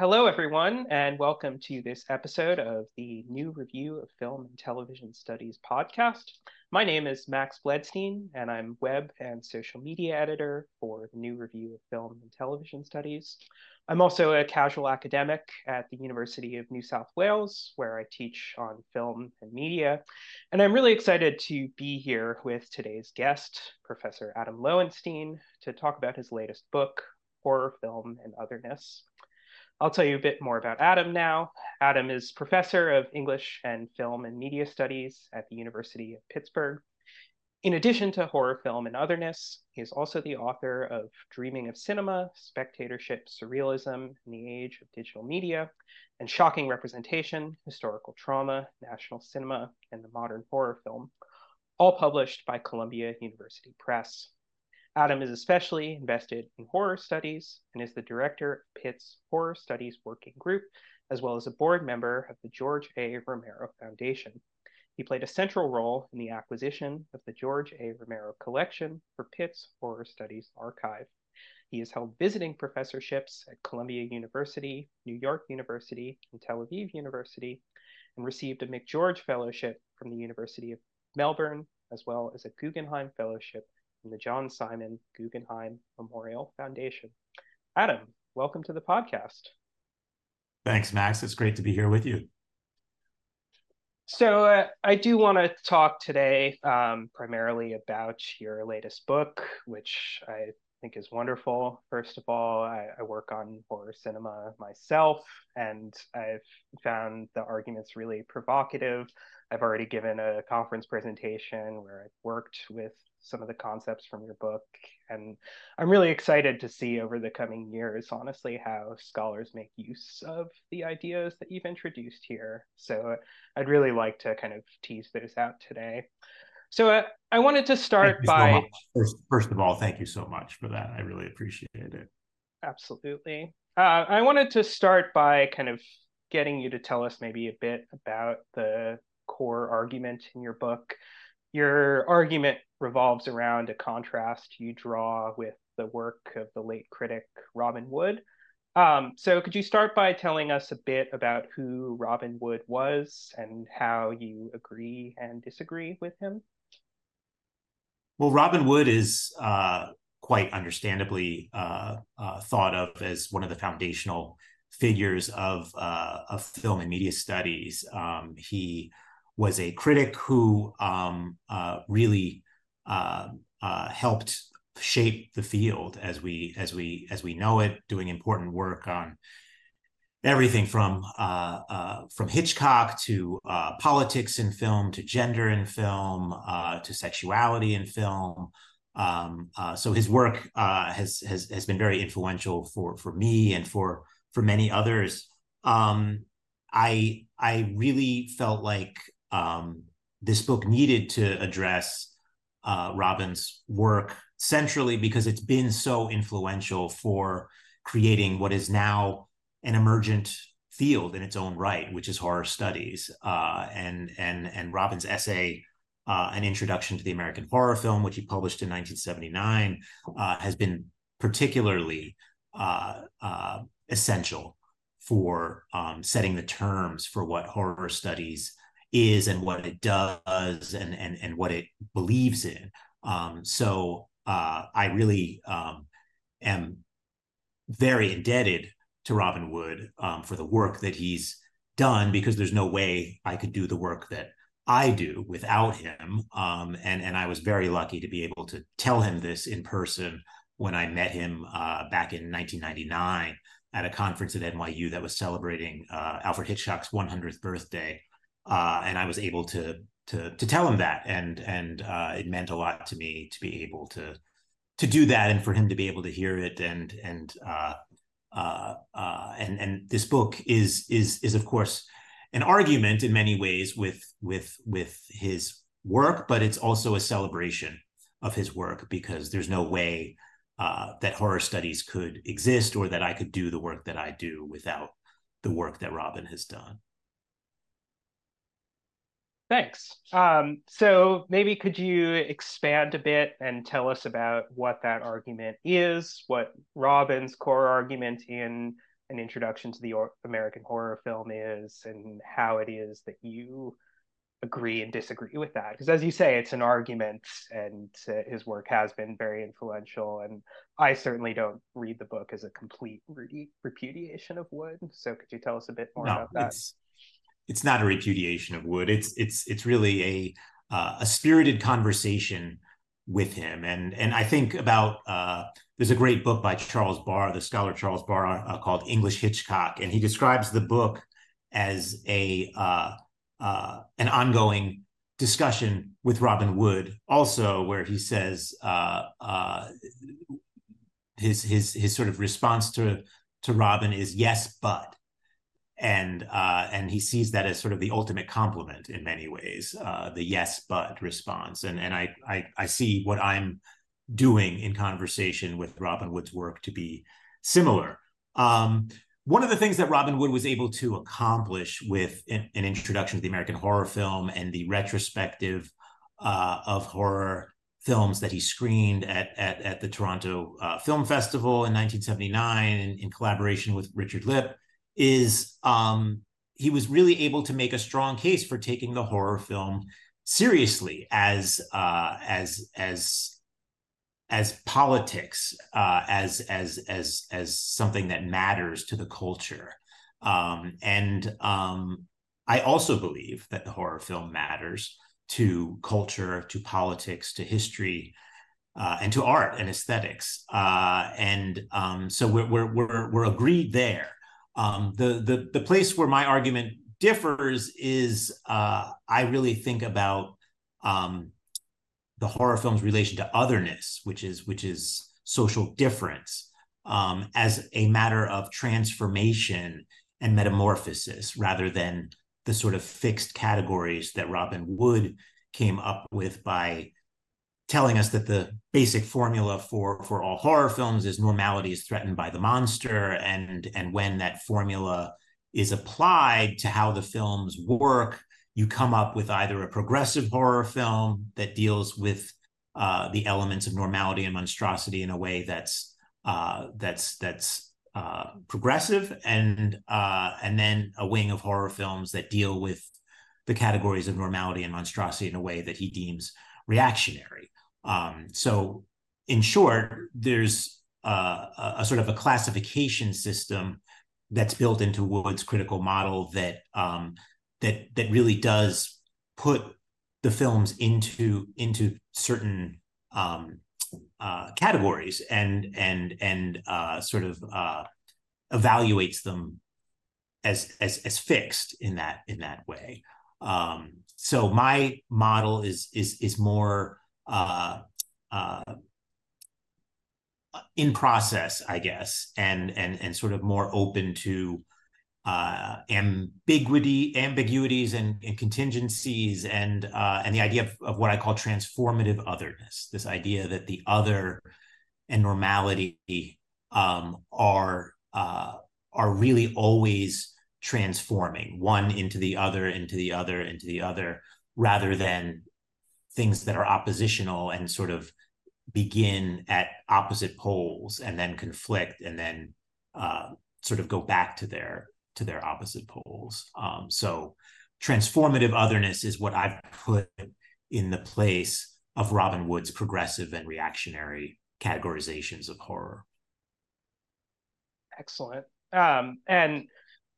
hello, everyone, and welcome to this episode of the New Review of Film and Television Studies podcast. My name is Max Bledstein, and I'm web and social media editor for the New Review of Film and Television Studies. I'm also a casual academic at the University of New South Wales, where I teach on film and media. And I'm really excited to be here with today's guest, Professor Adam Lowenstein, to talk about his latest book, Horror Film and Otherness. I'll tell you a bit more about Adam now. Adam is professor of English and Film and Media Studies at the University of Pittsburgh. In addition to horror film and otherness, he is also the author of Dreaming of Cinema, Spectatorship, Surrealism in the Age of Digital Media, and Shocking Representation, Historical Trauma, National Cinema, and the Modern Horror Film, all published by Columbia University Press. Adam is especially invested in horror studies and is the director of Pitt's Horror Studies Working Group, as well as a board member of the George A. Romero Foundation. He played a central role in the acquisition of the George A. Romero Collection for Pitt's Horror Studies Archive. He has held visiting professorships at Columbia University, New York University, and Tel Aviv University, and received a McGeorge Fellowship from the University of Melbourne, as well as a Guggenheim Fellowship from the John Simon Guggenheim Memorial Foundation. Adam, welcome to the podcast. Thanks, Max. It's great to be here with you. So, uh, I do want to talk today um, primarily about your latest book, which I think is wonderful. First of all, I, I, work on horror cinema myself, and I've found the arguments really provocative. I've already given a conference presentation where I've worked with some of the concepts from your book. And I'm really excited to see over the coming years, honestly, how scholars make use of the ideas that you've introduced here. So I'd really like to kind of tease those out today. So uh, I wanted to start by. So first, first of all, thank you so much for that. I really appreciate it. Absolutely. Uh, I wanted to start by kind of getting you to tell us maybe a bit about the core argument in your book your argument revolves around a contrast you draw with the work of the late critic Robin Wood. Um, so, could you start by telling us a bit about who Robin Wood was and how you agree and disagree with him? Well, Robin Wood is uh, quite understandably uh, uh, thought of as one of the foundational figures of, uh, of film and media studies. Um, he was a critic who um, uh, really uh, uh, helped shape the field as we as we as we know it, doing important work on everything from uh, uh, from Hitchcock to uh, politics in film to gender in film to sexuality in film. Um, so his work has has has been very influential for for me and for for many others. Um, I I really felt like um, this book needed to address uh, Robin's work centrally because it's been so influential for creating what is now an emergent field in its own right, which is horror studies. Uh, and and and Robin's essay, uh, "An Introduction to the American Horror Film," which he published in 1979, uh, has been particularly uh, uh, essential for um, setting the terms for what horror studies is and what it does and and and what it believes in. Um, so uh, I really um, am very indebted to Robin Wood um, for the work that he's done because there's no way I could do the work that I do without him. Um, and and I was very lucky to be able to tell him this in person when I met him uh, back in 1999 at a conference at NYU that was celebrating uh, Alfred Hitchcock's 100th birthday uh, and I was able to to to tell him that, and and uh, it meant a lot to me to be able to to do that, and for him to be able to hear it, and and uh, uh, uh, and and this book is is is of course an argument in many ways with with with his work, but it's also a celebration of his work because there's no way uh, that horror studies could exist or that I could do the work that I do without the work that Robin has done. Thanks. Um, so maybe could you expand a bit and tell us about what that argument is, what Robin's core argument in an introduction to the American horror film is and how it is that you agree and disagree with that? Because as you say it's an argument and uh, his work has been very influential and i certainly don't read the book as a complete re- repudiation of wood. So could you tell us a bit more no, about that it's, not a repudiation of wood. It's it's it's really a uh, a spirited conversation with him. And and i think about uh, there's a great book by charles barr the scholar charles barr uh, called english hitchcock. And he describes the book as a uh, uh, an ongoing discussion with Robin Wood, also where he says uh, uh, his his his sort of response to to Robin is yes, but, and uh, and he sees that as sort of the ultimate compliment in many ways, uh, the yes but response, and and I, I I see what I'm doing in conversation with Robin Wood's work to be similar. Um, one of the things that Robin Wood was able to accomplish with an, introduction to the American horror film and the retrospective uh, of horror films that he screened at at, at the Toronto uh, Film Festival in 1979 in, in collaboration with Richard Lippe is um, he was really able to make a strong case for taking the horror film seriously as uh, as as as politics uh, as as as as something that matters to the culture. Um, and um, i also believe that the horror film matters to culture to politics to history uh, and to art and aesthetics. Uh, and um, so we're, we're we're we're agreed there um, the the the place where my argument differs is uh, i really think about um, the horror film's relation to otherness, which is which is social difference, um, as a matter of transformation and metamorphosis, rather than the sort of fixed categories that Robin Wood came up with by telling us that the basic formula for for all horror films is normality is threatened by the monster and and when that formula is applied to how the films work you come up with either a progressive horror film that deals with uh, the elements of normality and monstrosity in a way that's uh, that's that's uh, progressive, and uh, and then a wing of horror films that deal with the categories of normality and monstrosity in a way that he deems reactionary. Um, so, in short, there's a, a, sort of a classification system that's built into Wood's critical model that um, that that really does put the films into into certain um, uh, categories and and and uh, sort of uh, evaluates them as as as fixed in that in that way. Um, so my model is is is more uh, uh, in process, I guess, and and and sort of more open to uh, ambiguity, ambiguities, and, and contingencies, and uh, and the idea of, of what I call transformative otherness. This idea that the other and normality um, are uh, are really always transforming one into the other, into the other, into the other, rather than things that are oppositional and sort of begin at opposite poles and then conflict and then uh, sort of go back to their to their opposite poles. Um, so transformative otherness is what I've put in the place of Robin Wood's progressive and reactionary categorizations of horror. Excellent. Um, and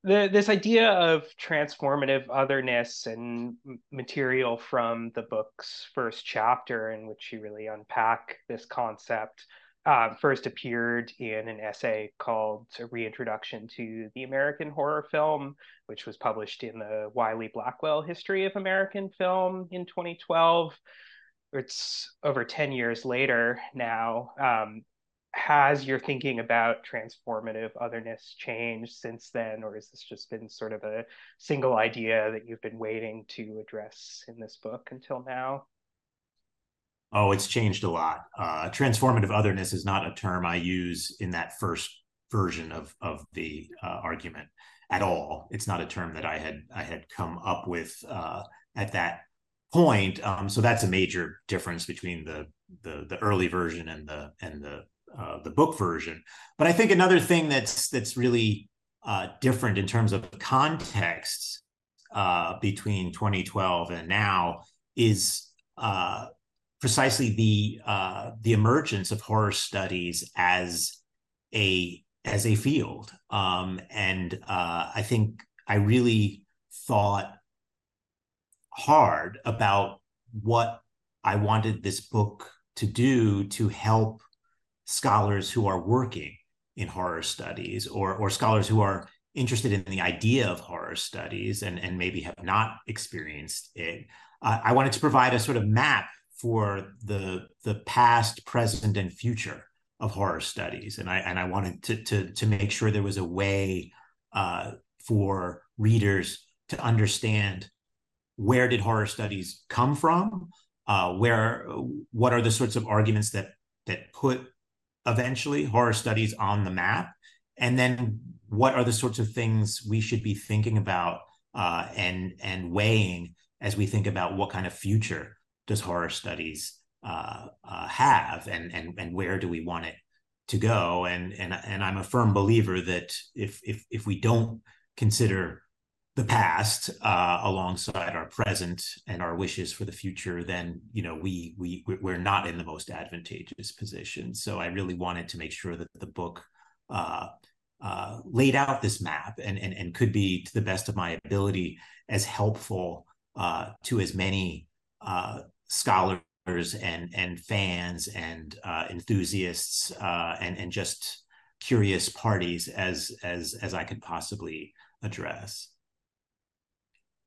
the, this idea of transformative otherness and material from the book's first chapter, in which you really unpack this concept, uh, first appeared in an essay called A Reintroduction to the American Horror Film, which was published in the Wiley Blackwell History of American Film in 2012. It's over 10 years later now. Um, has your thinking about transformative otherness changed since then, or has this just been sort of a single idea that you've been waiting to address in this book until now? Oh, it's changed a lot. Uh, transformative otherness is not a term I use in that first version of of the uh, argument at all. It's not a term that I had I had come up with uh, at that point. Um, so that's a major difference between the the the early version and the and the uh, the book version. But I think another thing that's that's really uh, different in terms of context uh, between 2012 and now is uh, precisely the uh, the emergence of horror studies as a as a field, um, and I think I really thought hard about what I wanted this book to do to help scholars who are working in horror studies or or scholars who are interested in the idea of horror studies and and maybe have not experienced it uh, i wanted to provide a sort of map for the the past present and future of horror studies. And i and i wanted to to to make sure there was a way uh, for readers to understand where did horror studies come from uh, where what are the sorts of arguments that that put eventually horror studies on the map. And then what are the sorts of things we should be thinking about uh, and and weighing as we think about what kind of future does horror studies uh, uh, have and and and where do we want it to go? And and and I'm a firm believer that if if if we don't consider the past uh, alongside our present and our wishes for the future, then you know we we we're not in the most advantageous position. So I really wanted to make sure that the book uh, uh, laid out this map and, and and could be to the best of my ability as helpful uh, to as many uh, scholars and and fans and uh, enthusiasts and and just curious parties as as as I could possibly address.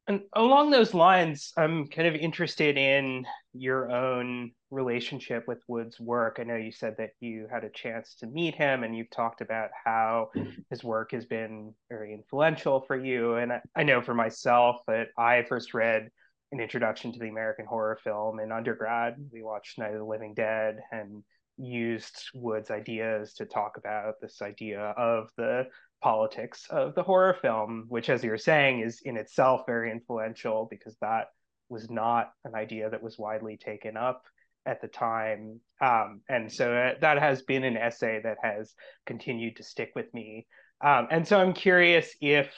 And along those lines, I'm kind of interested in your own relationship with Wood's work. I know you said that you had a chance to meet him and you've talked about how his work has been very influential for you. And I, I know for myself that I first read an introduction to the American horror film in undergrad. We watched Night of the Living Dead and used Wood's ideas to talk about this idea of the politics of the horror film, which, as you're saying, is in itself very influential because that was not an idea that was widely taken up at the time. Um, and so uh, that has been an essay that has continued to stick with me. Um, and so I'm curious if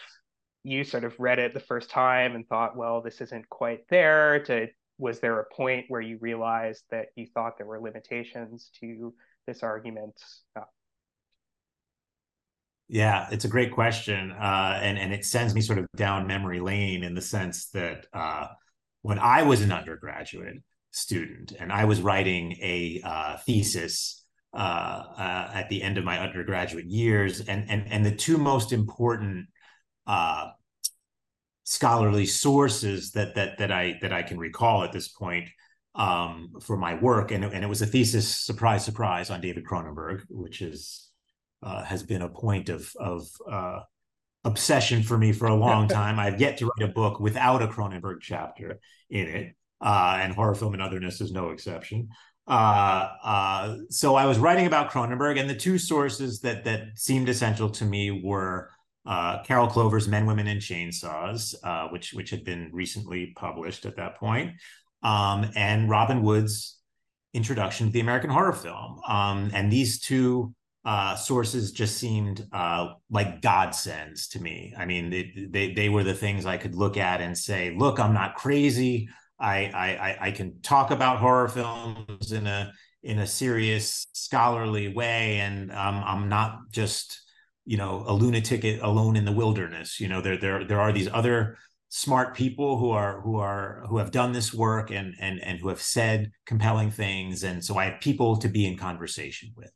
you sort of read it the first time and thought, well, this isn't quite there. To was there a point where you realized that you thought there were limitations to this argument? Uh, yeah, it's a great question, uh, and and it sends me sort of down memory lane in the sense that uh, when I was an undergraduate student and I was writing a uh, thesis uh, uh, at the end of my undergraduate years, and and and the two most important uh, scholarly sources that that that I that I can recall at this point um, for my work, and and it was a thesis, surprise, surprise, on David Cronenberg, which is uh, has been a point of of uh, obsession for me for a long time. I've yet to write a book without a Cronenberg chapter in it, uh, and horror film and otherness is no exception. Uh, uh, so I was writing about Cronenberg, and the two sources that that seemed essential to me were uh, Carol Clover's Men, Women, and Chainsaws, which which had been recently published at that point, um, and Robin Wood's introduction to the American horror film. Um, and these two uh, sources just seemed uh, like godsends to me. I mean, they, they, they were the things I could look at and say, "Look, I'm not crazy. I I I can talk about horror films in a in a serious scholarly way, and um, I'm not just you know a lunatic alone in the wilderness. You know, there there there are these other smart people who are who are who have done this work and and and who have said compelling things, and so I have people to be in conversation with."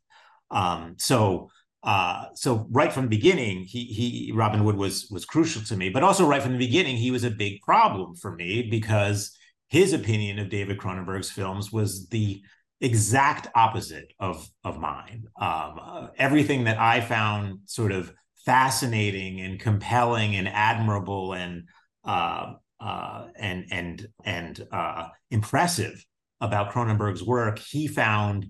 Um, so uh, so right from the beginning, he he Robin Wood was was crucial to me, but also right from the beginning, he was a big problem for me because his opinion of David Cronenberg's films was the exact opposite of of mine. Um, uh, everything that I found sort of fascinating and compelling and admirable and uh, uh, and and and uh, impressive about Cronenberg's work, he found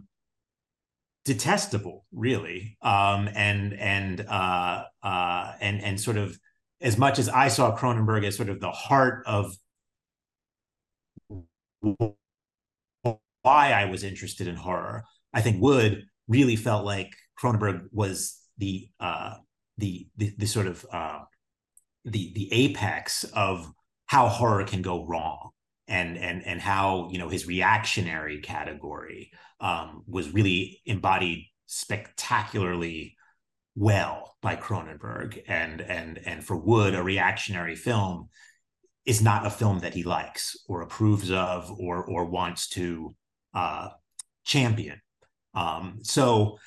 detestable, really, um, and and uh, uh, and and sort of as much as I saw Cronenberg as sort of the heart of why I was interested in horror, I think Wood really felt like Cronenberg was the uh, the, the the sort of uh, the the apex of how horror can go wrong and and and how you know his reactionary category um, was really embodied spectacularly well by Cronenberg. And and and for Wood a reactionary film is not a film that he likes or approves of or or wants to uh, champion. Um, so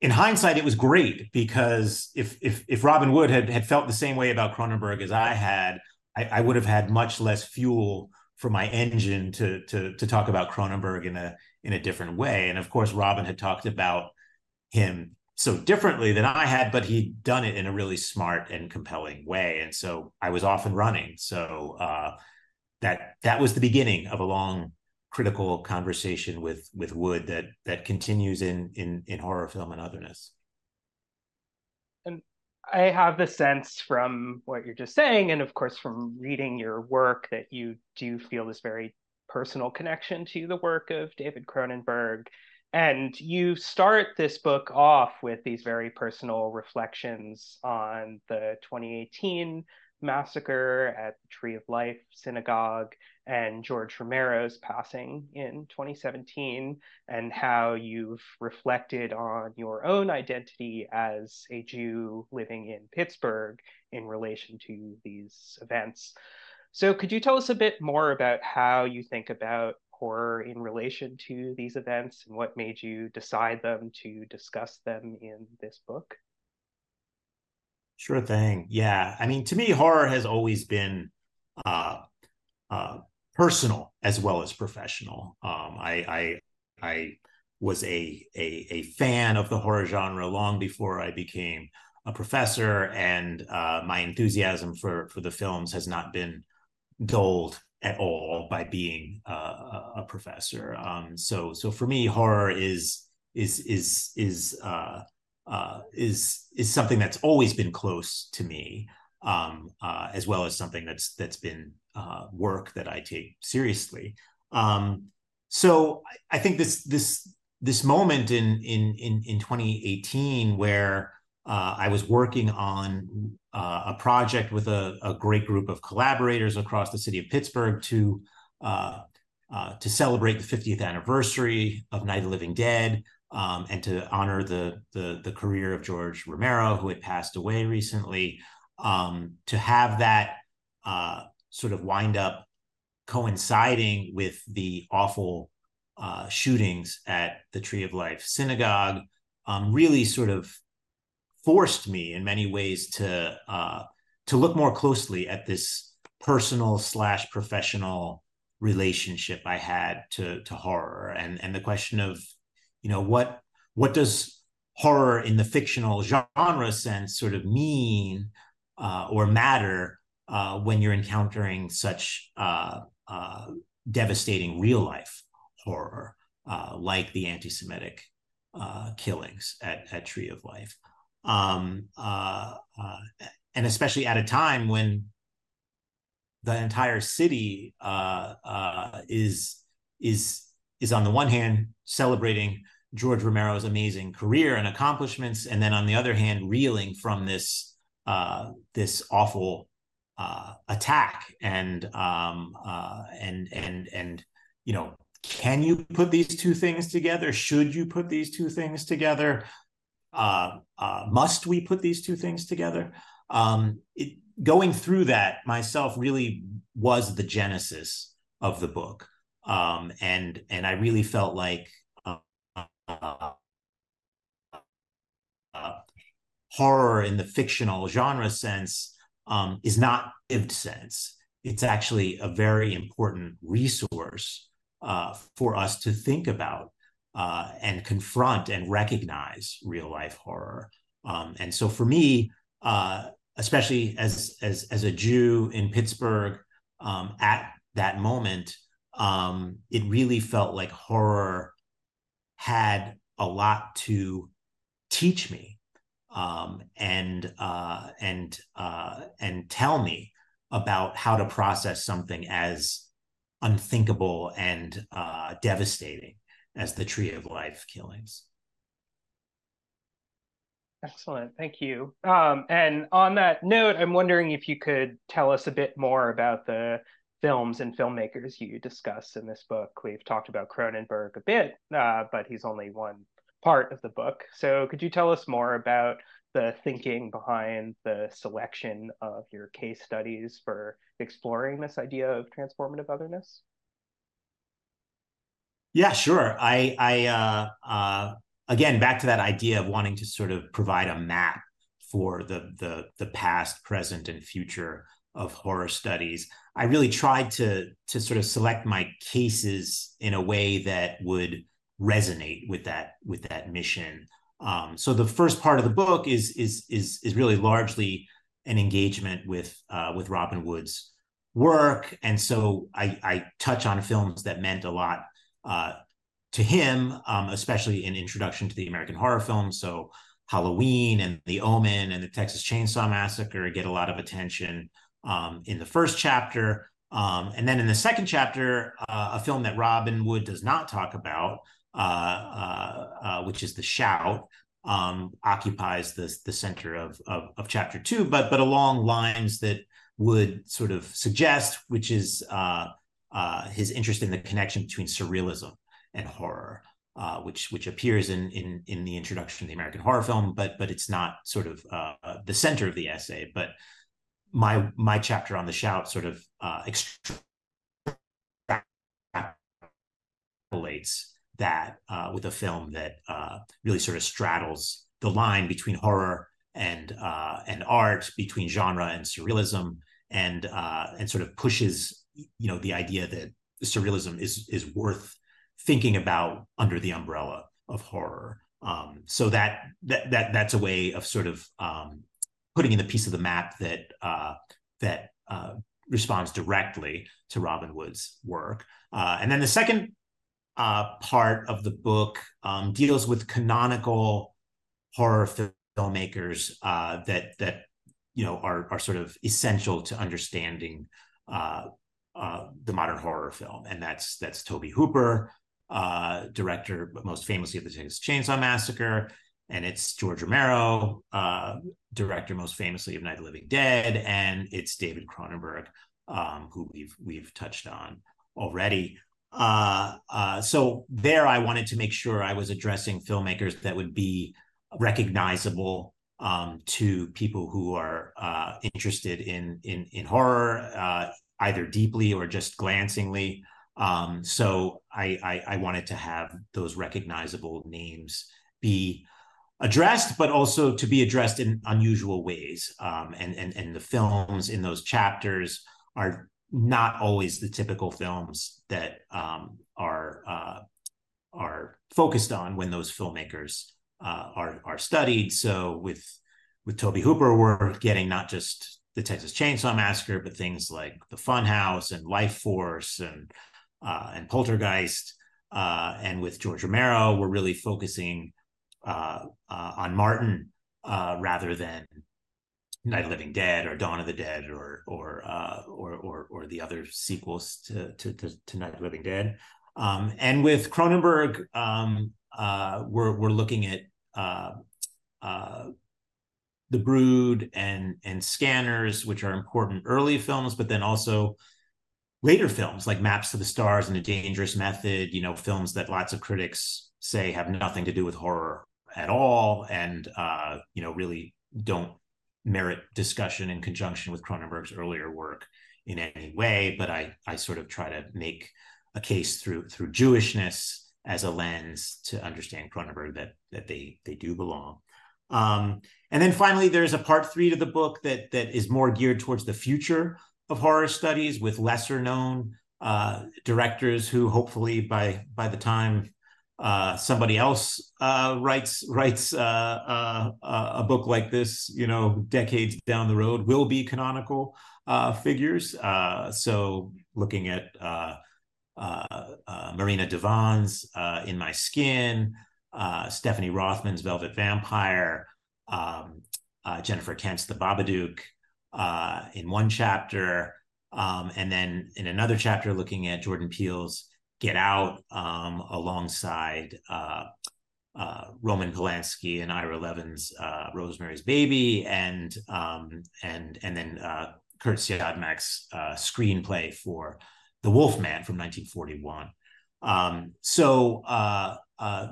in hindsight, it was great because if if if Robin Wood had had felt the same way about Cronenberg as I had, I, I would have had much less fuel for my engine to to to talk about Cronenberg in a in a different way. And of course, Robin had talked about him so differently than I had, but he'd done it in a really smart and compelling way. And so I was off and running. So uh, that that was the beginning of a long critical conversation with with Wood that that continues in in in horror film and otherness. And I have the sense from what you're just saying, and of course from reading your work, that you do feel this very personal connection to the work of David Cronenberg and you start this book off with these very personal reflections on the 2018 massacre at the Tree of Life Synagogue and George Romero's passing in 2017, and how you've reflected on your own identity as a Jew living in Pittsburgh in relation to these events. So, could you tell us a bit more about how you think about horror in relation to these events and what made you decide them to discuss them in this book? Sure thing. Yeah. I mean, to me, horror has always been uh, uh, personal as well as professional. Um, I, I, I was a, a, a fan of the horror genre long before I became a professor, and uh, my enthusiasm for for the films has not been dulled at all by being uh, a professor. Um, so so for me, horror is is is is uh, uh, is is something that's always been close to me, um, uh, as well as something that's that's been uh, work that I take seriously. Um, so I, I think this this this moment in in in in 2018 where uh, I was working on uh, a project with a, a, great group of collaborators across the city of Pittsburgh to to celebrate the 50th anniversary of Night of the Living Dead um, and to honor the, the, the career of George Romero, who had passed away recently. Um, to have that uh, sort of wind up coinciding with the awful uh, shootings at the Tree of Life Synagogue um, really sort of forced me in many ways to uh, to look more closely at this personal slash professional relationship I had to to horror and and the question of you know what what does horror in the fictional genre sense sort of mean uh, or matter uh, when you're encountering such uh, uh devastating real life horror uh, like the anti-Semitic uh, killings at, at Tree of Life? Um, and especially at a time when the entire city is is is on the one hand celebrating George Romero's amazing career and accomplishments, and then on the other hand reeling from this uh, this awful uh, attack and um, and and and you know can you put these two things together? Should you put these two things together? uh, uh, must we put these two things together? Um, it, going through that myself really was the genesis of the book, um, and and I really felt like uh, uh, horror in the fictional genre sense um, is not lived sense. It's actually a very important resource uh, for us to think about uh, and confront and recognize real life horror. Um, and so for me, uh, especially as as as a Jew in Pittsburgh um, at that moment, um, it really felt like horror had a lot to teach me um, and uh, and uh, and tell me about how to process something as unthinkable and uh, devastating as the Tree of Life killings. Excellent. Thank you. Um, and on that note, I'm wondering if you could tell us a bit more about the films and filmmakers you discuss in this book. We've talked about Cronenberg a bit, uh, but he's only one part of the book. So could you tell us more about the thinking behind the selection of your case studies for exploring this idea of transformative otherness? Yeah, sure. I, I, uh, uh, again, back to that idea of wanting to sort of provide a map for the the the past, present, and future of horror studies. I really tried to to sort of select my cases in a way that would resonate with that with that mission. Um, so the first part of the book is is is is really largely an engagement with uh, with Robin Wood's work, and so I, I touch on films that meant a lot uh, to him, um, especially in Introduction to the American Horror Film. So Halloween and The Omen and the Texas Chainsaw Massacre get a lot of attention um, in the first chapter. Um, and then in the second chapter, uh, a film that Robin Wood does not talk about, uh, uh, uh which is The Shout, um, occupies the, the center of, of, of, chapter two, but, but along lines that would sort of suggest, which is uh, his interest in the connection between surrealism and horror, uh, which which appears in in in the introduction to the American horror film, but but it's not sort of uh, the center of the essay. But my my chapter on the shout sort of uh, extrapolates that uh, with a film that uh, really sort of straddles the line between horror and uh, and art, between genre and surrealism, and uh, and sort of pushes you know the idea that surrealism is is worth thinking about under the umbrella of horror. Um, so that that that that's a way of sort of um, putting in the piece of the map that uh, that uh, responds directly to Robin Wood's work. Uh, and then the second uh, part of the book um, deals with canonical horror filmmakers uh, that that you know are are sort of essential to understanding uh, the modern horror film, and that's that's Tobe Hooper, director, most famously of the Texas Chainsaw Massacre, and it's George Romero, uh, director most famously of Night of the Living Dead, and it's David Cronenberg, um, who we've we've touched on already. Uh, uh, so there, I wanted to make sure I was addressing filmmakers that would be recognizable um, to people who are uh, interested in in in horror, uh, either deeply or just glancingly. Um, so I, I, I wanted to have those recognizable names be addressed, but also to be addressed in unusual ways. Um, and and and the films in those chapters are not always the typical films that um, are uh, are focused on when those filmmakers uh, are are studied. So with with Tobe Hooper, we're getting not just the Texas Chainsaw Massacre, but things like the Funhouse and Lifeforce and uh, and Poltergeist. Uh, and with George Romero, we're really focusing uh, uh on Martin uh, rather than Night of Living Dead or Dawn of the Dead or or uh, or, or, or the other sequels to to, to, to Night of Living Dead. Um, and with Cronenberg, um, we're we're looking at the Brood and and Scanners, which are important early films, but then also later films like Maps to the Stars and A Dangerous Method, you know, films that lots of critics say have nothing to do with horror at all and, uh, you know, really don't merit discussion in conjunction with Cronenberg's earlier work in any way. But I, I sort of try to make a case through through Jewishness as a lens to understand Cronenberg that that they they do belong. Um, and then finally, there's a part three to the book that that is more geared towards the future of horror studies with lesser known uh, directors who hopefully by by the time uh, somebody else uh, writes writes uh, uh, uh, a book like this, you know, decades down the road, will be canonical figures. so, looking at Marina de Van's "In My Skin," Stephanie Rothman's "Velvet Vampire," um, Jennifer Kent's "The Babadook," uh, in one chapter, um, and then in another chapter, looking at Jordan Peele's Get Out um, alongside uh, uh, Roman Polanski and Ira Levin's uh, Rosemary's Baby, and um, and and then uh, Curt Siodmak's uh, screenplay for The Wolfman from 1941. Um, so uh, uh,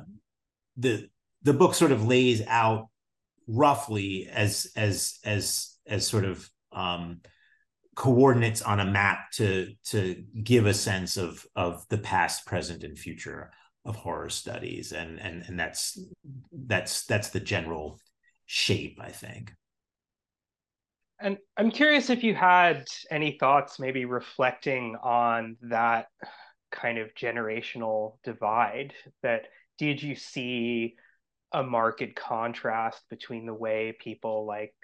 the the book sort of lays out roughly as as as as sort of um, coordinates on a map to to give a sense of of the past, present, and future of horror studies, and and and that's that's that's the general shape, I think. And I'm curious if you had any thoughts, maybe reflecting on that kind of generational divide. That did you see a marked contrast between the way people like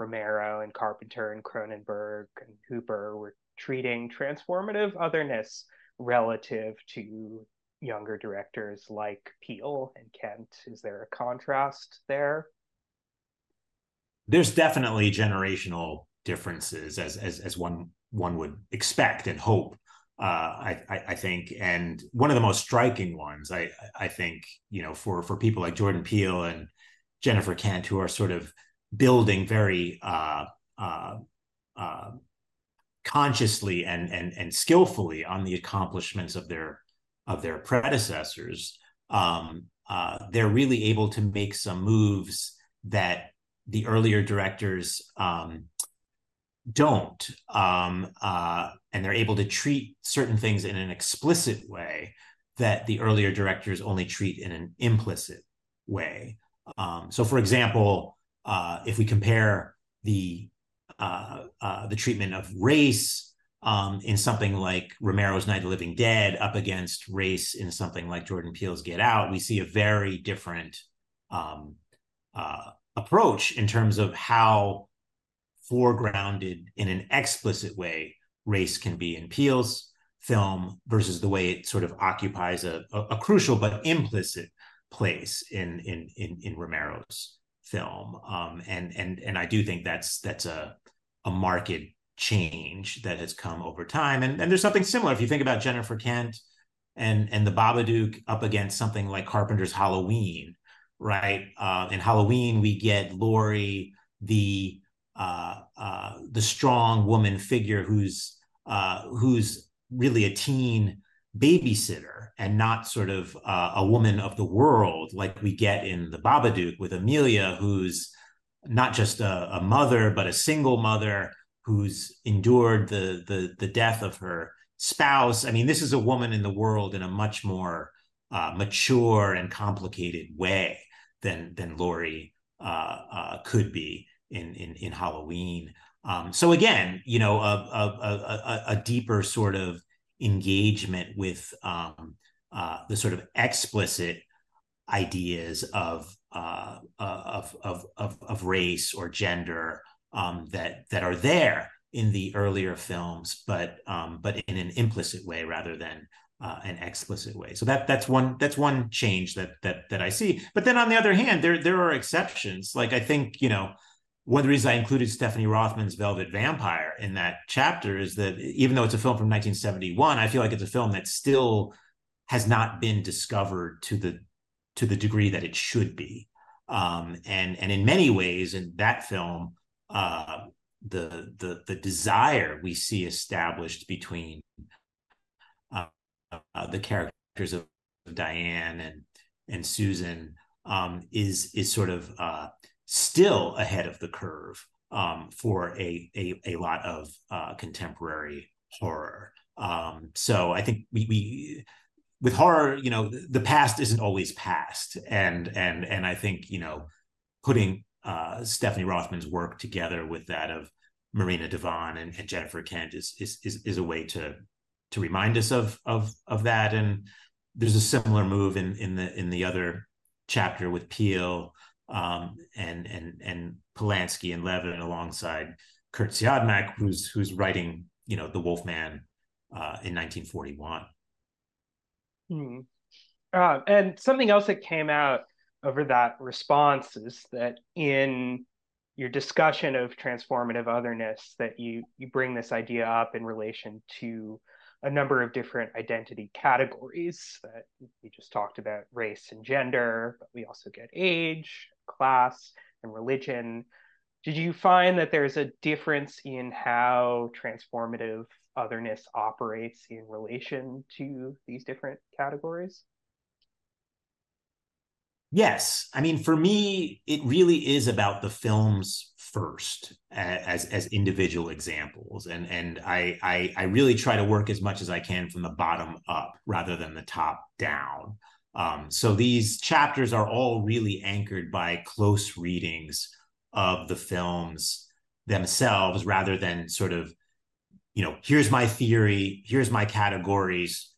Romero and Carpenter and Cronenberg and Hooper were treating transformative otherness relative to younger directors like Peele and Kent? Is there a contrast there? There's definitely generational differences, as as as one one would expect and hope. Uh, I, I think, and one of the most striking ones, I I think, you know, for for people like Jordan Peele and Jennifer Kent, who are sort of building very uh, uh, uh, consciously and and and skillfully on the accomplishments of their of their predecessors, um, uh, they're really able to make some moves that the earlier directors um, don't, um, uh, and they're able to treat certain things in an explicit way that the earlier directors only treat in an implicit way. Um, so, for example, uh, if we compare the uh, uh, the treatment of race um, in something like Romero's Night of the Living Dead up against race in something like Jordan Peele's Get Out, we see a very different um, uh, approach in terms of how foregrounded in an explicit way race can be in Peele's film versus the way it sort of occupies a, a, a crucial but implicit place in in in, in Romero's film. Um, and and and I do think that's that's a a market change that has come over time. And, and there's something similar if you think about Jennifer Kent and and the Babadook up against something like Carpenter's Halloween, right? Uh, in Halloween, we get Laurie, the uh, uh, the strong woman figure who's uh, who's really a teen babysitter and not sort of uh, a woman of the world like we get in the Babadook with Amelia, who's not just a, a mother but a single mother who's endured the the the death of her spouse. I mean, this is a woman in the world in a much more uh, mature and complicated way than than Laurie uh, uh, could be in in in Halloween. Um, so again, you know, a, a, a, a, deeper sort of engagement with um, uh, the sort of explicit ideas of, uh, uh, of, of, of, of race or gender um, that that are there in the earlier films, but um, but in an implicit way rather than uh, an explicit way. So that that's one that's one change that that that I see. But then on the other hand, there there are exceptions. Like I think you know one of the reasons I included Stephanie Rothman's Velvet Vampire in that chapter is that even though it's a film from 1971, I feel like it's a film that still has not been discovered to the to the degree that it should be. Um, and and in many ways, in that film, uh, the the the desire we see established between uh, uh, the characters of Diane and and Susan um, is is sort of uh, still ahead of the curve um, for a, a a lot of uh, contemporary horror. Um, so I think we we with horror, you know, the past isn't always past, and and and I think you know, putting uh, Stephanie Rothman's work together with that of Marina de Van and, and Jennifer Kent is, is, is is a way to to remind us of of of that. And there's a similar move in in the in the other chapter with Peele um, and and and Polanski and Levin alongside Curt Siodmak, who's who's writing you know The Wolfman uh, in 1941. Hmm. Uh, and something else that came out over that response is that in your discussion of transformative otherness that you you bring this idea up in relation to a number of different identity categories that we just talked about race and gender, but we also get age, class, and religion. Did you find that there's a difference in how transformative otherness operates in relation to these different categories? Yes, I mean, for me, it really is about the films first as as individual examples, and and I, I I really try to work as much as I can from the bottom up rather than the top down. Um, so these chapters are all really anchored by close readings of the films themselves, rather than sort of, you know, here's my theory, here's my categories,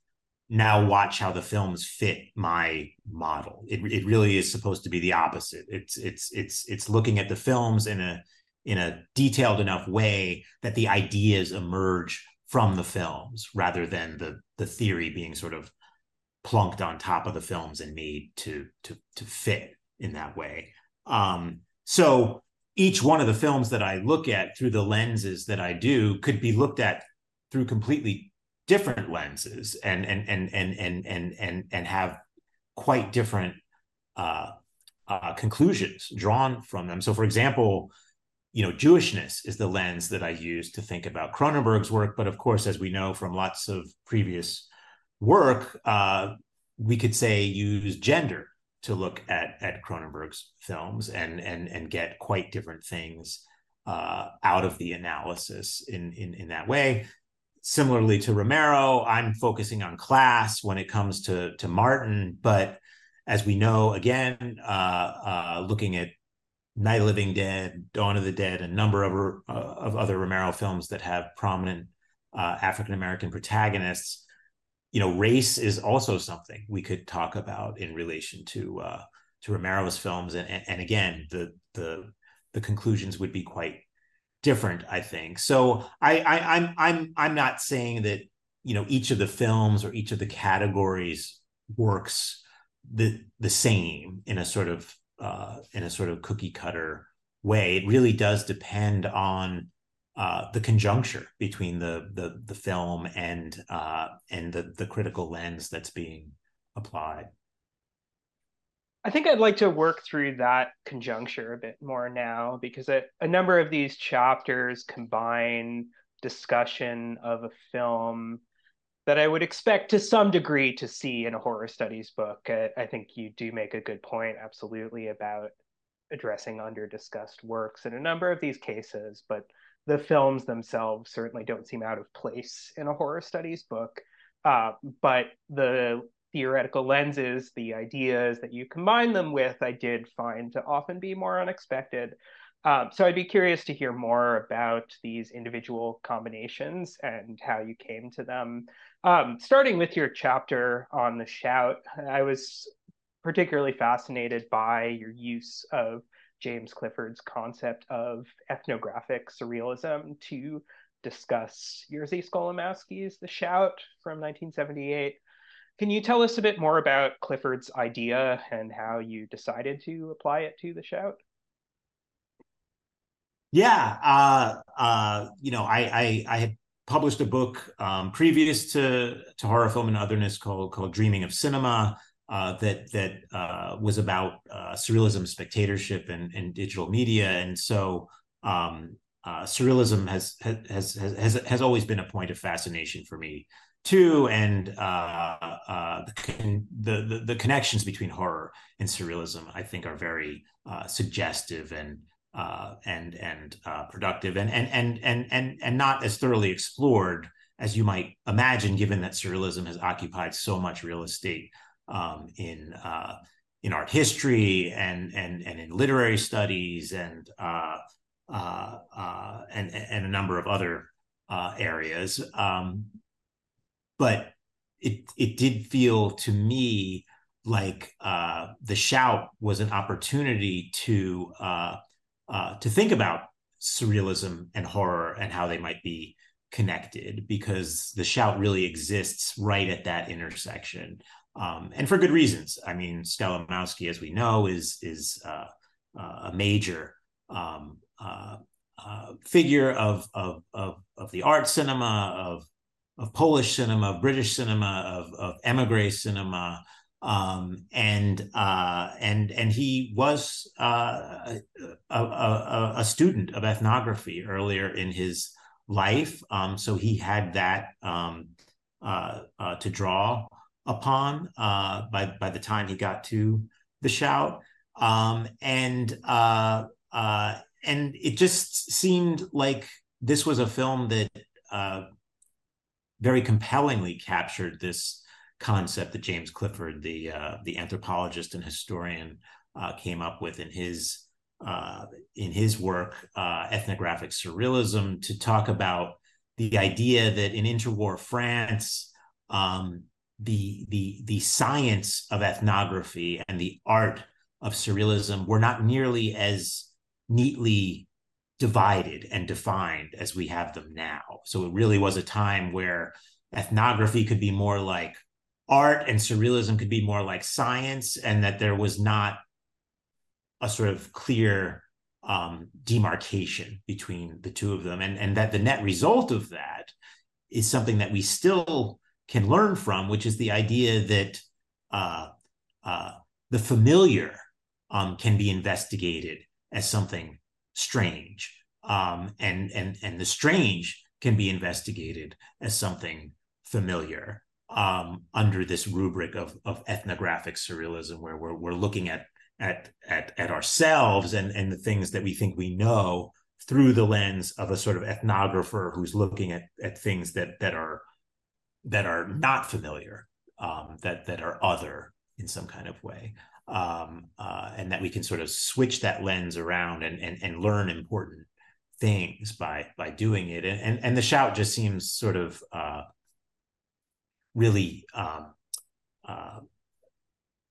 now watch how the films fit my model. It, it really is supposed to be the opposite. It's it's it's it's looking at the films in a in a detailed enough way that the ideas emerge from the films rather than the the theory being sort of plunked on top of the films and made to to to fit in that way. Um, so each one of the films that I look at through the lenses that I do could be looked at through completely different lenses and and and and and and and, and have quite different uh, uh, conclusions drawn from them. So, for example, you know, Jewishness is the lens that I use to think about Cronenberg's work. But of course, as we know from lots of previous work, uh, we could say use gender to look at at Cronenberg's films and and and get quite different things uh, out of the analysis in in in that way similarly to Romero, I'm focusing on class when it comes to to Martin. But as we know, again, uh, uh, looking at Night of Living Dead, Dawn of the Dead, a number of uh, of other Romero films that have prominent uh, African American protagonists, you know, race is also something we could talk about in relation to uh, to Romero's films. And, and again, the the the conclusions would be quite different i think so I, I i'm i'm i'm not saying that you know each of the films or each of the categories works the the same in a sort of uh in a sort of cookie cutter way it really does depend on uh the conjuncture between the the the film and uh and the the critical lens that's being applied I think I'd like to work through that conjuncture a bit more now because a, a number of these chapters combine discussion of a film that I would expect to some degree to see in a horror studies book. I, I think you do make a good point, absolutely, about addressing under discussed works in a number of these cases, but the films themselves certainly don't seem out of place in a horror studies book. Uh, but the theoretical lenses, the ideas that you combine them with, I did find to often be more unexpected. Um, so I'd be curious to hear more about these individual combinations and how you came to them. Um, starting with your chapter on the shout, I was particularly fascinated by your use of James Clifford's concept of ethnographic surrealism to discuss Jerzy Skolimowski's The Shout from 1978. Can you tell us a bit more about Clifford's idea and how you decided to apply it to the shout? Yeah, uh, uh, you know, I, I, I had published a book um, previous to to horror film and otherness called called Dreaming of Cinema uh, that that uh, was about uh, surrealism, spectatorship, and, and digital media, and so um, uh, surrealism has, has has has has always been a point of fascination for me too, and uh, uh, the, the, the connections between horror and surrealism, I think, are very suggestive and and and productive, and and and and and and not as thoroughly explored as you might imagine, given that surrealism has occupied so much real estate um, in uh, in art history and and and in literary studies and and and a number of other areas. Um, but it it did feel to me like uh, the shout was an opportunity to uh, uh, to think about surrealism and horror and how they might be connected because the shout really exists right at that intersection um, and for good reasons. I mean skolimowski as we know is is uh, uh, a major um, uh, figure of, of of of the art cinema of of Polish cinema, of British cinema, of, of emigre cinema, um, and uh, and and he was uh, a, a, a, student of ethnography earlier in his life, um, so he had that um, uh, uh to draw upon uh, by by the time he got to the shout, um, and uh, and it just seemed like this was a film that very compellingly captured this concept that James Clifford, the uh, the anthropologist and historian, uh, came up with in his uh, in his work, uh, ethnographic surrealism, to talk about the idea that in interwar France, um, the the the science of ethnography and the art of surrealism were not nearly as neatly divided and defined as we have them now. So it really was a time where ethnography could be more like art and surrealism could be more like science and that there was not a sort of clear um, demarcation between the two of them and, and that the net result of that is something that we still can learn from which is the idea that uh, uh, the familiar um, can be investigated as something strange. Um, and and and the strange can be investigated as something familiar um, under this rubric of, of ethnographic surrealism, where we're, we're looking at, at, at, at ourselves and, and the things that we think we know through the lens of a sort of ethnographer who's looking at, at things that, that are that are not familiar, um, that that are other in some kind of way, um, uh, and that we can sort of switch that lens around and and, and learn important things by by doing it. And and, and the shout just seems sort of uh, really um, uh,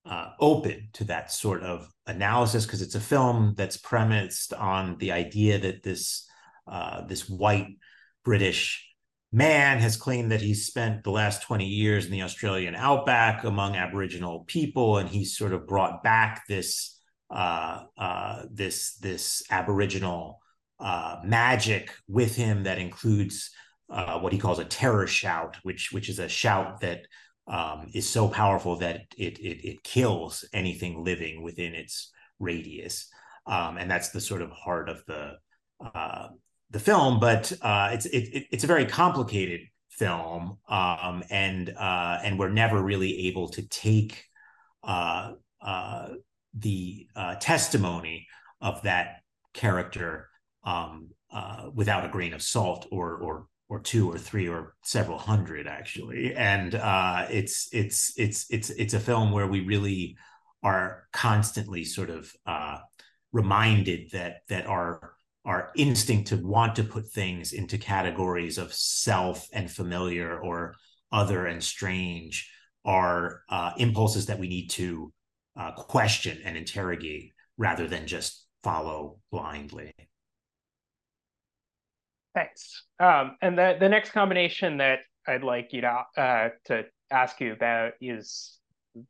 uh, open to that sort of analysis because it's a film that's premised on the idea that this uh, this white British man has claimed that he's spent the last 20 years in the Australian outback among Aboriginal people, and he's sort of brought back this uh, uh, this this Aboriginal uh, magic with him that includes uh, what he calls a terror shout, which which is a shout that um, is so powerful that it, it it kills anything living within its radius, um, and that's the sort of heart of the uh, the film. But uh, it's it, it's a very complicated film, um, and uh, and we're never really able to take uh, the testimony of that character um, uh, without a grain of salt or or or two or three or several hundred actually and uh, it's it's it's it's it's a film where we really are constantly sort of uh, reminded that that our our instinct to want to put things into categories of self and familiar or other and strange are uh, impulses that we need to uh, question and interrogate rather than just follow blindly. Thanks. Um, and the the next combination that I'd like you to uh, to ask you about is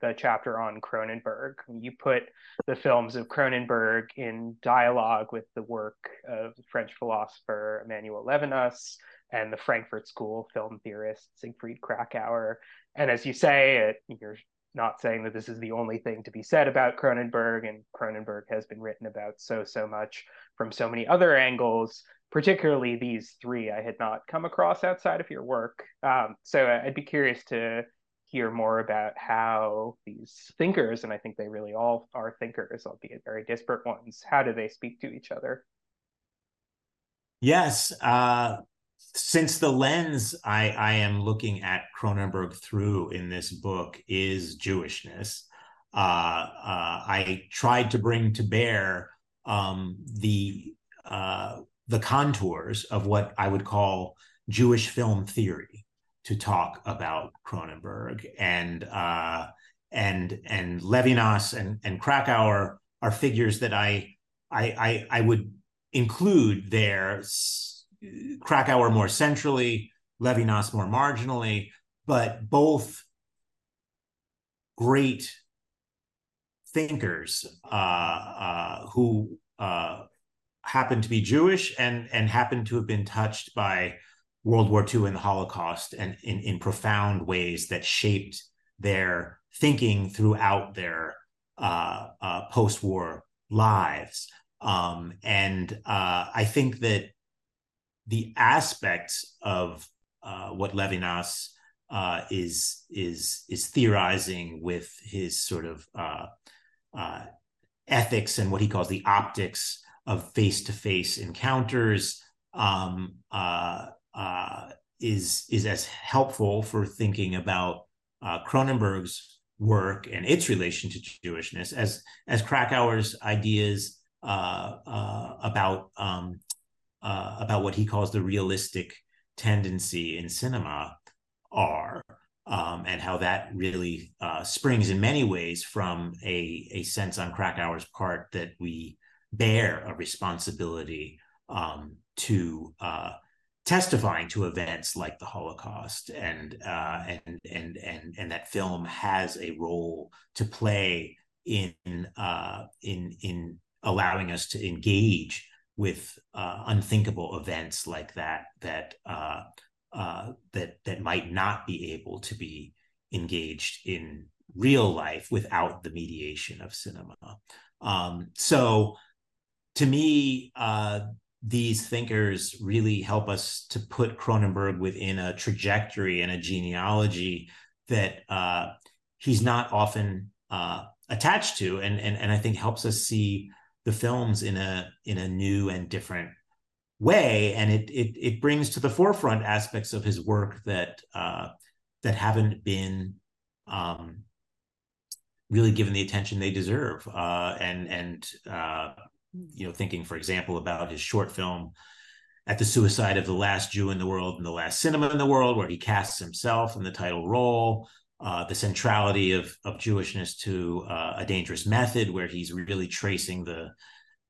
the chapter on Cronenberg. You put the films of Cronenberg in dialogue with the work of French philosopher Emmanuel Levinas and the Frankfurt School film theorist Siegfried Kracauer. And as you say, it, you're not saying that this is the only thing to be said about Cronenberg, and Cronenberg has been written about so, so much from so many other angles particularly these three I had not come across outside of your work. Um, so I'd be curious to hear more about how these thinkers, and I think they really all are thinkers, albeit very disparate ones, how do they speak to each other? Yes. Uh, since the lens I, I am looking at Cronenberg through in this book is Jewishness, uh, uh, I tried to bring to bear um, the uh, the contours of what I would call Jewish film theory to talk about Cronenberg and uh, and and Levinas and and Kracauer are figures that I I I, I would include there. Kracauer more centrally, Levinas more marginally, but both great thinkers uh, uh, who uh, happened to be Jewish and and happened to have been touched by World War II and the Holocaust, and in, in profound ways that shaped their thinking throughout their uh, uh, post-war lives. Um, and uh, I think that the aspects of uh, what Levinas uh, is is is theorizing with his sort of uh, ethics and what he calls the optics of face-to-face encounters um, is is as helpful for thinking about uh, Cronenberg's work and its relation to Jewishness as as Kracauer's ideas about um, about what he calls the realistic tendency in cinema are um, and how that really uh, springs in many ways from a, a sense on Kracauer's part that we bear a responsibility um, to uh, testifying to events like the Holocaust, and uh, and and and and that film has a role to play in uh, in in allowing us to engage with uh, unthinkable events like that that uh, uh, that that might not be able to be engaged in real life without the mediation of cinema. Um, so, to me, uh, these thinkers really help us to put Cronenberg within a trajectory and a genealogy that uh, he's not often uh, attached to, and, and and I think helps us see the films in a in a new and different way, and it it it brings to the forefront aspects of his work that uh, that haven't been um, really given the attention they deserve. Uh, and and uh, you know, thinking, for example, about his short film at the suicide of the last Jew in the world and the last cinema in the world, where he casts himself in the title role. Uh, the centrality of of Jewishness to uh, a dangerous method, where he's really tracing the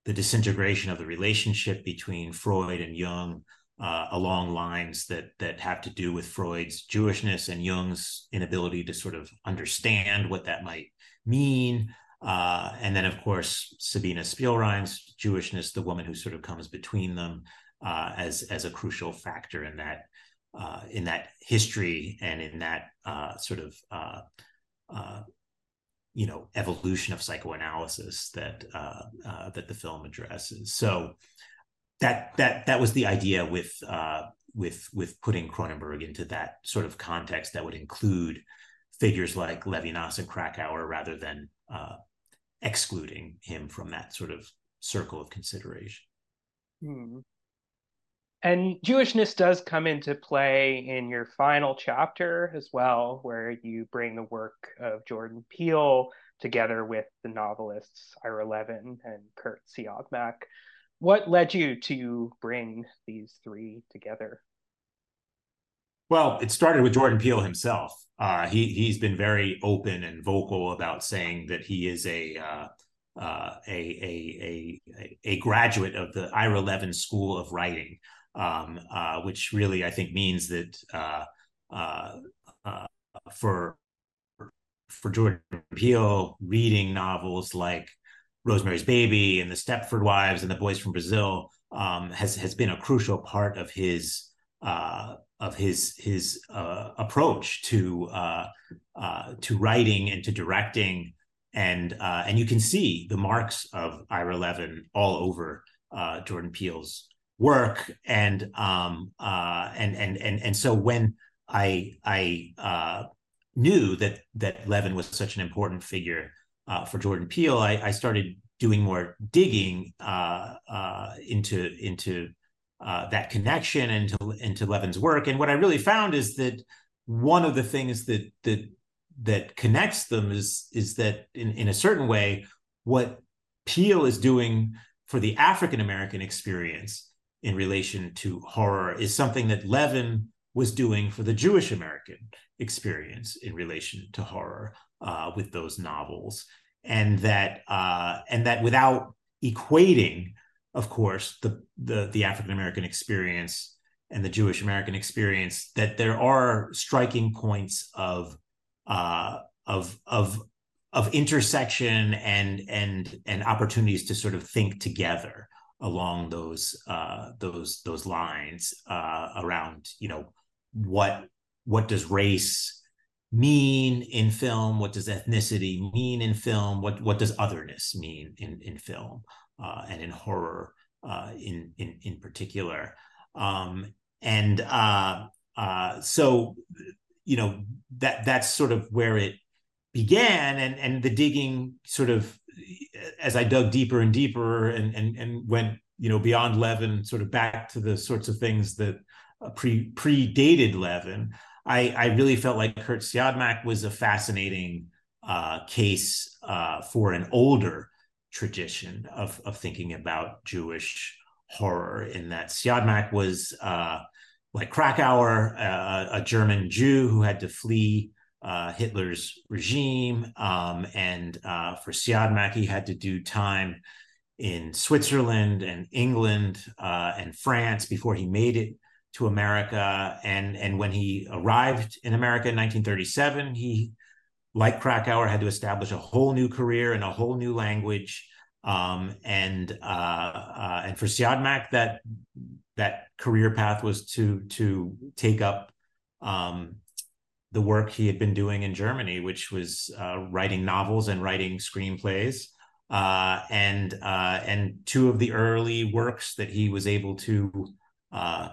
the disintegration of the relationship between Freud and Jung uh, along lines that that have to do with Freud's Jewishness and Jung's inability to sort of understand what that might mean. Uh, and then, of course, Sabina Spielrein's, Jewishness, the woman who sort of comes between them, uh, as as a crucial factor in that uh, in that history and in that uh, sort of uh, you know evolution of psychoanalysis that that the film addresses. So that that that was the idea with with with putting Cronenberg into that sort of context that would include figures like Levinas and Kracauer rather than uh, excluding him from that sort of circle of consideration. Hmm. And Jewishness does come into play in your final chapter as well, where you bring the work of Jordan Peele together with the novelists Ira Levin and Curt Siodmak. What led you to bring these three together? Well, it started with Jordan Peele himself. Uh, he he's been very open and vocal about saying that he is a uh, uh, a, a, a a graduate of the Ira Levin School of Writing, um, uh, which really I think means that uh, uh, for for Jordan Peele, reading novels like Rosemary's Baby and The Stepford Wives and The Boys from Brazil um, has has been a crucial part of his uh, of his his uh, approach to to writing and to directing. And and you can see the marks of Ira Levin all over Jordan Peele's work and um uh and and and and so when i i uh knew that that levin was such an important figure uh, for jordan peele I, I started doing more digging uh uh into into uh that connection into into levin's work. And what i really found is that one of the things that that that connects them is is that in in a certain way what peele is doing for the african american experience in relation to horror is something that Levin was doing for the Jewish American experience in relation to horror uh, with those novels, and that uh, and that without equating, of course, the the, the African American experience and the Jewish American experience, that there are striking points of uh, of of of intersection and and and opportunities to sort of think together along those uh, those those lines uh, around you know what what does race mean in film? What does ethnicity mean in film? What what does otherness mean in in film uh, and in horror uh, in in in particular. Um, and uh, uh, so you know that that's sort of where it began and and the digging sort of as I dug deeper and deeper and and and went you know beyond Levin sort of back to the sorts of things that uh, pre predated Levin I I really felt like Curt Siodmak was a fascinating uh, case for an older tradition of of thinking about Jewish horror in that Siodmak was uh, like Kracauer, uh, a German Jew who had to flee uh, Hitler's regime. Um, and uh, for Siodmak, he had to do time in Switzerland and England uh, and France before he made it to America. And, and when he arrived in America in 1937, he, like Kracauer, had to establish a whole new career and a whole new language. Um, and uh, uh, and for Siodmak, that that career path was to to take up um, the work he had been doing in Germany, which was uh, writing novels and writing screenplays. Uh, and uh, and two of the early works that he was able to uh,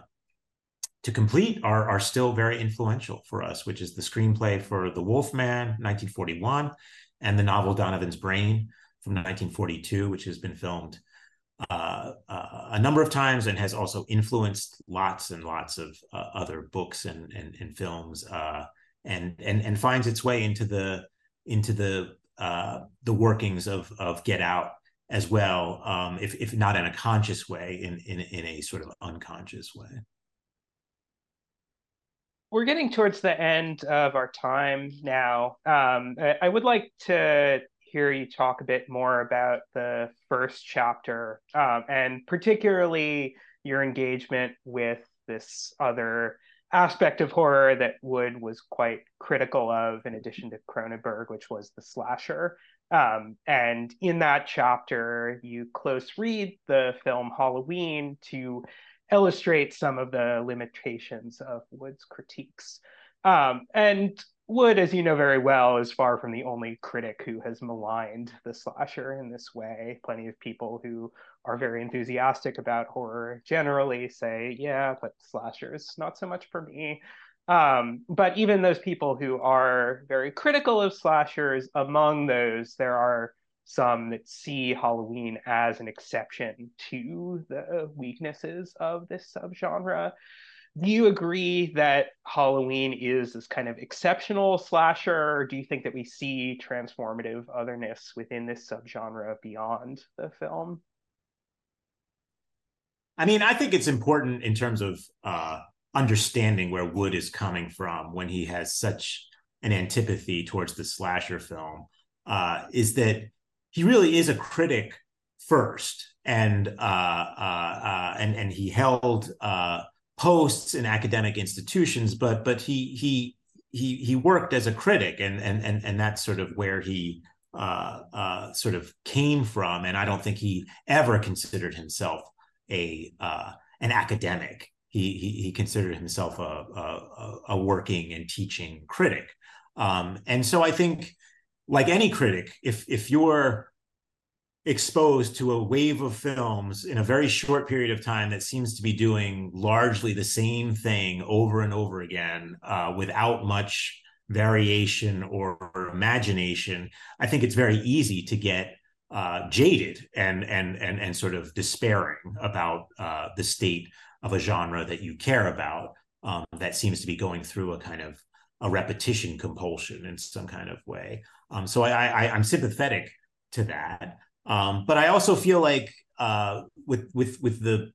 to complete are are still very influential for us, which is the screenplay for The Wolf Man, 1941, and the novel Donovan's Brain from 1942, which has been filmed uh, uh, a number of times and has also influenced lots and lots of uh, other books and and, and films uh, and and and finds its way into the into the uh, the workings of of Get Out as well, um, if if not in a conscious way, in in in a sort of unconscious way. We're getting towards the end of our time now. Um, I would like to hear you talk a bit more about the first chapter um, and particularly your engagement with this other aspect of horror that Wood was quite critical of, in addition to Cronenberg, which was the slasher. Um, and in that chapter, you close read the film Halloween to illustrate some of the limitations of Wood's critiques. Um, and Wood, as you know very well, is far from the only critic who has maligned the slasher in this way. Plenty of people who are very enthusiastic about horror generally say, yeah, but slashers, not so much for me. Um, but even those people who are very critical of slashers, among those, there are some that see Halloween as an exception to the weaknesses of this subgenre do you agree that Halloween is this kind of exceptional slasher, or do you think that we see transformative otherness within this subgenre beyond the film? I mean, I think it's important in terms of uh, understanding where Wood is coming from when he has such an antipathy towards the slasher film. Uh, is that he really is a critic first, and uh, uh, uh and and he held uh, posts in academic institutions, but but he he he he worked as a critic, and and and and that's sort of where he uh, sort of came from. And I don't think he ever considered himself a an academic. He, he he considered himself a a, a working and teaching critic. Um, and so I think, like any critic, if if you're exposed to a wave of films in a very short period of time that seems to be doing largely the same thing over and over again uh, without much variation or imagination i think it's very easy to get uh, jaded and and and and sort of despairing about uh, the state of a genre that you care about um, that seems to be going through a kind of a repetition compulsion in some kind of way. Um, so I, I, I'm sympathetic to that. Um, but I also feel like uh, with with with the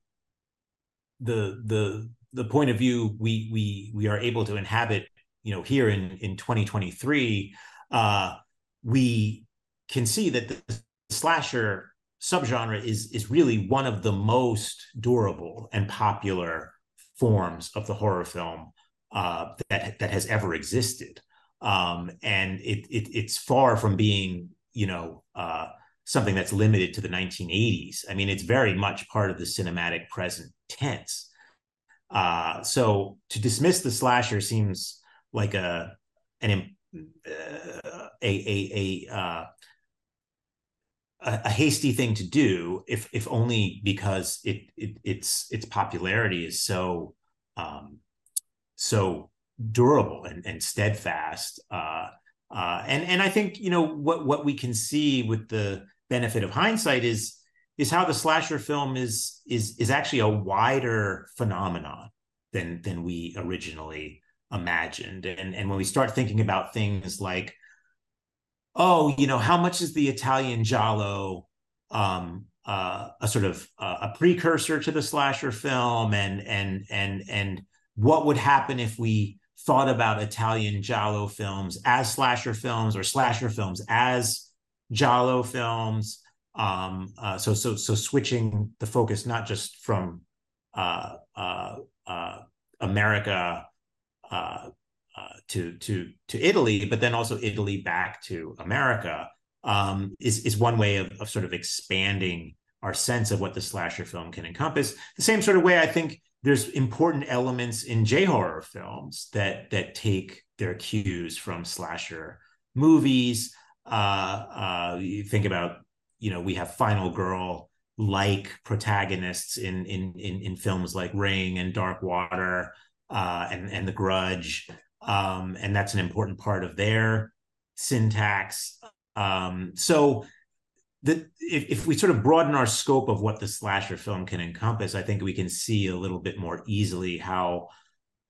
the the the point of view we we we are able to inhabit, you know, here in in 2023, uh, we can see that the slasher subgenre is is really one of the most durable and popular forms of the horror film uh, that that has ever existed, um, and it, it it's far from being you know uh, something that's limited to the 1980s. I mean, it's very much part of the cinematic present tense. Uh, so to dismiss the slasher seems like a an uh, a a a, uh, a hasty thing to do, if if only because it, it its its popularity is so um, so durable and, and steadfast. Uh, uh, and and I think you know what what we can see with the benefit of hindsight is is how the slasher film is is is actually a wider phenomenon than than we originally imagined. And and when we start thinking about things like, oh, you know, how much is the Italian giallo um, uh, a sort of uh, a precursor to the slasher film, and and and and what would happen if we thought about Italian giallo films as slasher films or slasher films as giallo films. Um, uh, so so so switching the focus not just from uh, uh, uh America uh, uh, to to to Italy, but then also Italy back to America um, is is one way of, of sort of expanding our sense of what the slasher film can encompass. The same sort of way I think there's important elements in J horror films that that take their cues from slasher movies. Uh, uh, you think about, you know, we have Final Girl like protagonists in in in, in films like Ring and Dark Water uh, and and The Grudge, um, and that's an important part of their syntax. Um, so that if, if we sort of broaden our scope of what the slasher film can encompass, I think we can see a little bit more easily how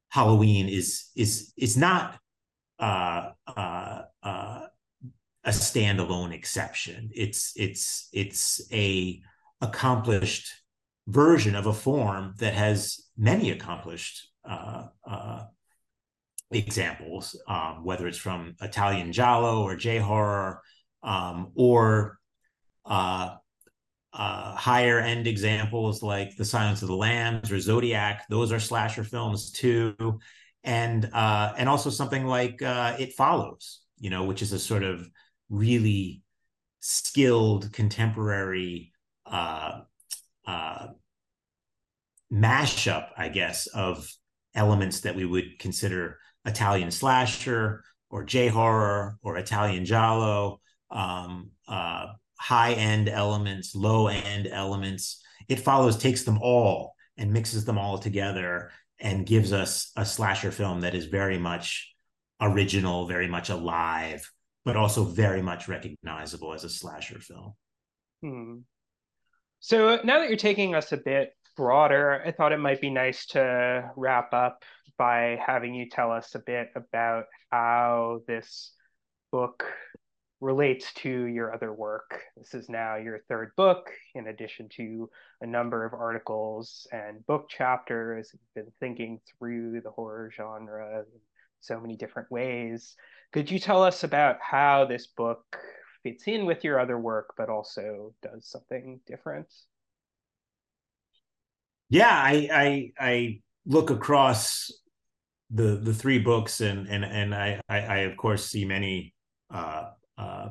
Halloween is is is not uh, uh, uh, a standalone exception. It's it's it's a accomplished version of a form that has many accomplished uh, uh, examples, um, whether it's from Italian Giallo or J horror um, or uh, uh, higher end examples like The Silence of the Lambs or Zodiac. Those are slasher films too, and uh, and also something like uh, It Follows, you know, which is a sort of really skilled contemporary uh, uh, mashup, I guess, of elements that we would consider Italian slasher or J horror or Italian giallo, um, uh, high end elements, low end elements. It follows, takes them all and mixes them all together and gives us a slasher film that is very much original, very much alive, but also very much recognizable as a slasher film. Hmm. So now that you're taking us a bit broader, I thought it might be nice to wrap up by having you tell us a bit about how this book relates to your other work. This is now your third book, in addition to a number of articles and book chapters. You've been thinking through the horror genre in so many different ways. Could you tell us about how this book fits in with your other work, but also does something different? yeah, I, I I look across the the three books and and and I I, I of course see many uh, uh,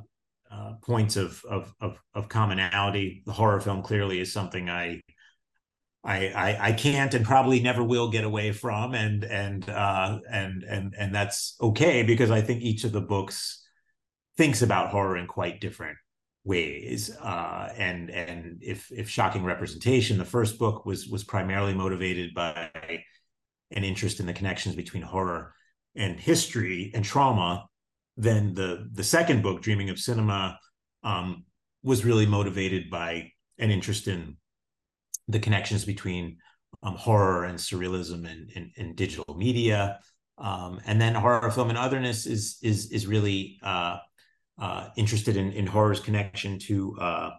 uh, points of, of of of commonality. The horror film clearly is something I I, I, I can't and probably never will get away from, and and uh, and and and that's okay because I think each of the books thinks about horror in quite different ways uh, and and if if shocking representation the first book was was primarily motivated by an interest in the connections between horror and history and trauma then the the second book dreaming of cinema um, was really motivated by an interest in the connections between um, horror and surrealism and, and, and digital media um, and then horror film and otherness is is is really uh, uh, interested in, in horror's connection to uh,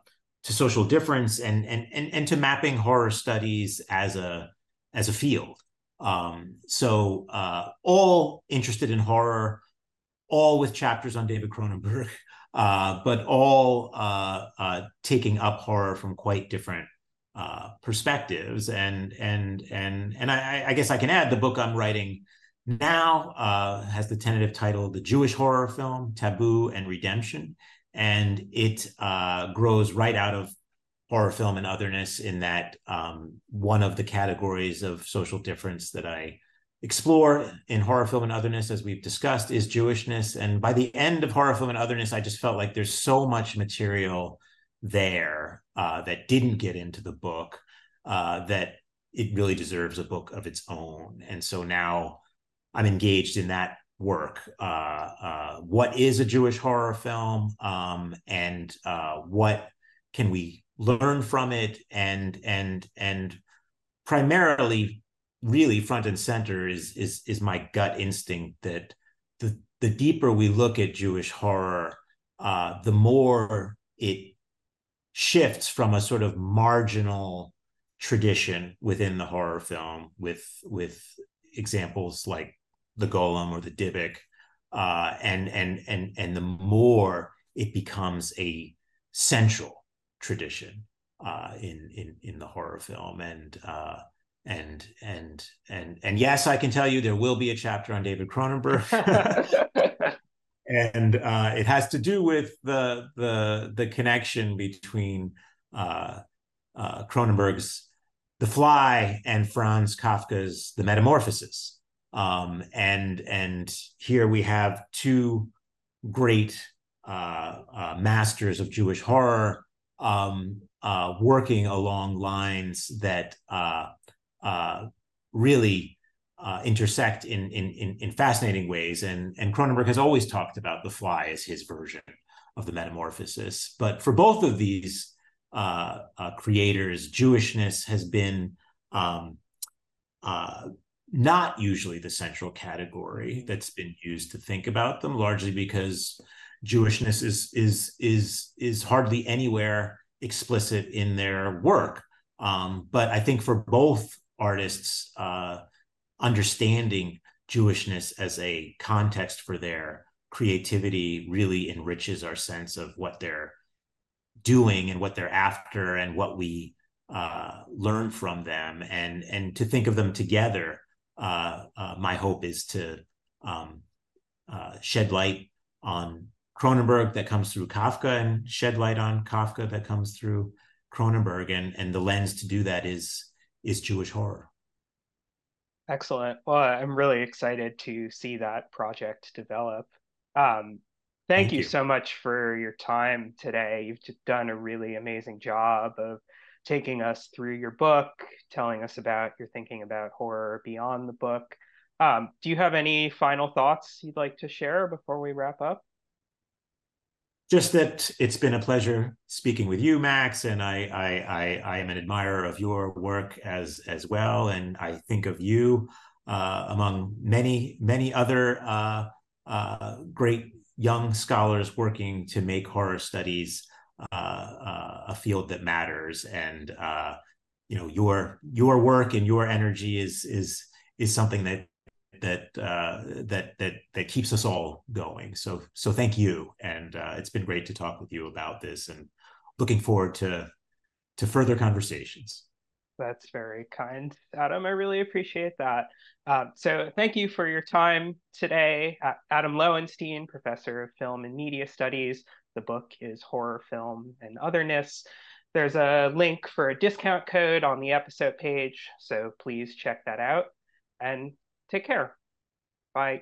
to social difference and, and and and to mapping horror studies as a as a field. Um, so uh, all interested in horror, all with chapters on David Cronenberg, uh, but all uh, uh, taking up horror from quite different perspectives. And and and and I, I guess I can add the book I'm writing now uh, has the tentative title The Jewish Horror Film, Taboo and Redemption. and it uh, grows right out of horror film and otherness in that um, one of the categories of social difference that I explore in horror film and otherness, as we've discussed, is Jewishness. And by the end of horror film and otherness, I just felt like there's so much material there uh, that didn't get into the book uh, that it really deserves a book of its own. And so now I'm engaged in that work. Uh, uh what is a Jewish horror film, um, and uh, what can we learn from it and and and primarily really front and center is is is my gut instinct that the the deeper we look at Jewish horror, uh, the more it shifts from a sort of marginal tradition within the horror film, with with examples like the Golem or the Dybbuk, uh, and and and and the more it becomes a central tradition uh, in in in the horror film, and uh, and and and and yes, I can tell you there will be a chapter on David Cronenberg. and uh, it has to do with the the the connection between uh, uh, Cronenberg's The Fly and Franz Kafka's The Metamorphosis. Um, and and here we have two great uh, uh, masters of Jewish horror um, uh, working along lines that uh, uh, really uh, intersect in, in, in fascinating ways. And and Cronenberg has always talked about The Fly as his version of the Metamorphosis. But for both of these uh, uh, creators, Jewishness has been um, not usually the central category that's been used to think about them, largely because Jewishness is is is is hardly anywhere explicit in their work. Um, but I think for both artists, uh, understanding Jewishness as a context for their creativity really enriches our sense of what they're doing and what they're after and what we uh, learn from them. And and to think of them together uh, uh, my hope is to um, uh, shed light on Cronenberg that comes through Kafka and shed light on Kafka that comes through Cronenberg. And and the lens to do that is is Jewish horror. Excellent. Well, I'm really excited to see that project develop. Um, thank, thank you, you so much for your time today. You've done a really amazing job of taking us through your book, telling us about your thinking about horror beyond the book. Um, do you have any final thoughts you'd like to share before we wrap up? Just that it's been a pleasure speaking with you, Max, and I, I, I, I am an admirer of your work as as well, and I think of you uh, among many many other uh, uh, great young scholars working to make horror studies uh, uh, a field that matters, and uh, you know your your work and your energy is is is something that that uh, that that that keeps us all going. So so thank you, and uh, it's been great to talk with you about this, and looking forward to to further conversations. That's very kind, Adam. I really appreciate that. Um, so thank you for your time today, Adam Lowenstein, professor of film and media studies. The book is Horror Film and Otherness. There's a link for a discount code on the episode page, so please check that out. And Take care. Bye.